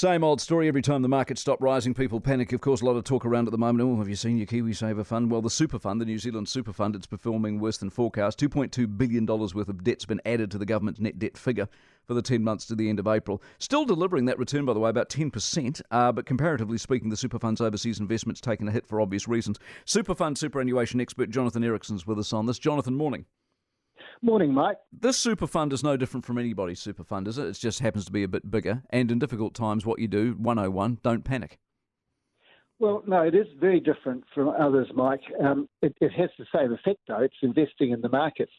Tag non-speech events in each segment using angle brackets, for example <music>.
Same old story. Every time the markets stop rising, people panic. Of course, a lot of talk around at the moment. Oh, have you seen your KiwiSaver fund? Well, the super fund, the New Zealand super fund, it's performing worse than forecast. $2.2 billion worth of debt's been added to the government's net debt figure for the 10 months to the end of April. Still delivering that return, by the way, about 10%, uh, but comparatively speaking, the super fund's overseas investments taken a hit for obvious reasons. Super fund superannuation expert Jonathan Eriksen's with us on this. Jonathan, morning. Morning, Mike. This super fund is no different from anybody's super fund, is it? It just happens to be a bit bigger. And in difficult times, what you do, 101, don't panic. Well, no, it is very different from others, Mike. Um, it, it, has the same effect, though. It's investing in the markets.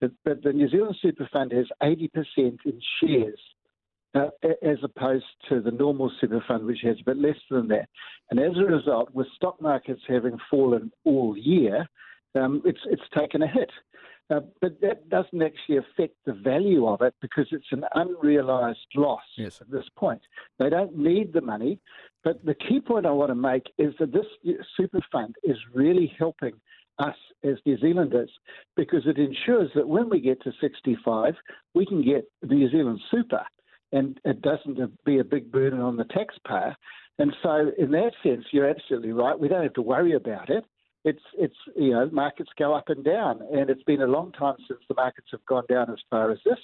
But, but the New Zealand Super Fund has 80% in shares, uh, as opposed to the normal super fund, which has a bit less than that. And as a result, with stock markets having fallen all year, um, it's, it's taken a hit. Uh, but that doesn't actually affect the value of it because it's an unrealized loss yes. at this point. They don't need the money. But the key point I want to make is that this super fund is really helping us as New Zealanders because it ensures that when we get to 65, we can get New Zealand super and it doesn't be a big burden on the taxpayer. And so, in that sense, you're absolutely right. We don't have to worry about it it's it's you know markets go up and down, and it's been a long time since the markets have gone down as far as this.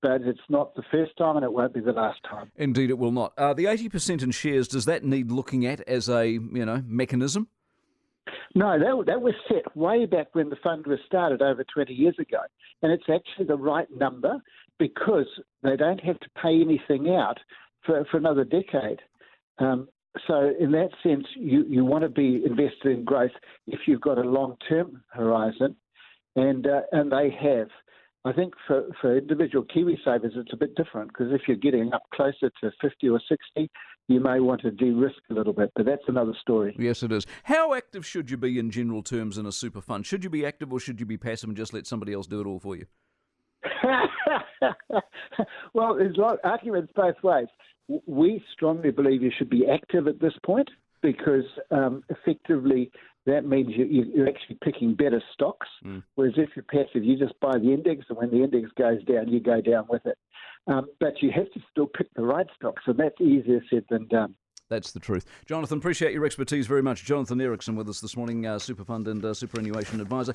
But it's not the first time, and it won't be the last time. Indeed, it will not. Uh, the eighty percent in shares does that need looking at as a you know mechanism? No, that, that was set way back when the fund was started over 20 years ago. And it's actually the right number because they don't have to pay anything out for, for another decade. Um, so in that sense, you, you want to be invested in growth if you've got a long-term horizon, and uh, and they have. I think for, for individual KiwiSavers, it's a bit different because if you're getting up closer to 50 or 60, you may want to de risk a little bit, but that's another story. Yes, it is. How active should you be in general terms in a super fund? Should you be active or should you be passive and just let somebody else do it all for you? <laughs> well, there's arguments both ways we strongly believe you should be active at this point because um, effectively that means you, are actually picking better stocks. Mm. Whereas if you're passive, you just buy the index, and when the index goes down, you go down with it. Um, but you have to still pick the right stocks, and that's easier said than done. That's the truth. Jonathan, appreciate your expertise very much. Jonathan Eriksen with us this morning, uh, Superfund and uh, Superannuation Advisor.